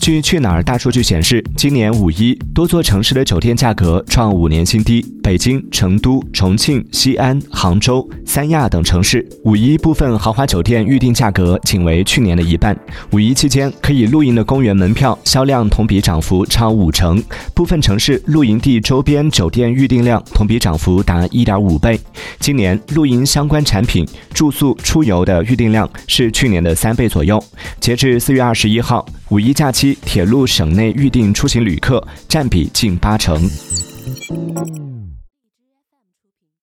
据去哪儿大数据显示，今年五一多座城市的酒店价格创五年新低。北京、成都、重庆、西安、杭州、三亚等城市五一部分豪华酒店预订价格仅为去年的一半。五一期间可以露营的公园门票销量同比涨幅超五成，部分城市露营地周边酒店预订量同比涨幅达一点五倍。今年露营相关产品、住宿、出游的预订量是去年的三倍左右。截至四月二十一号，五一假期铁路省内预定出行旅客占比近八成。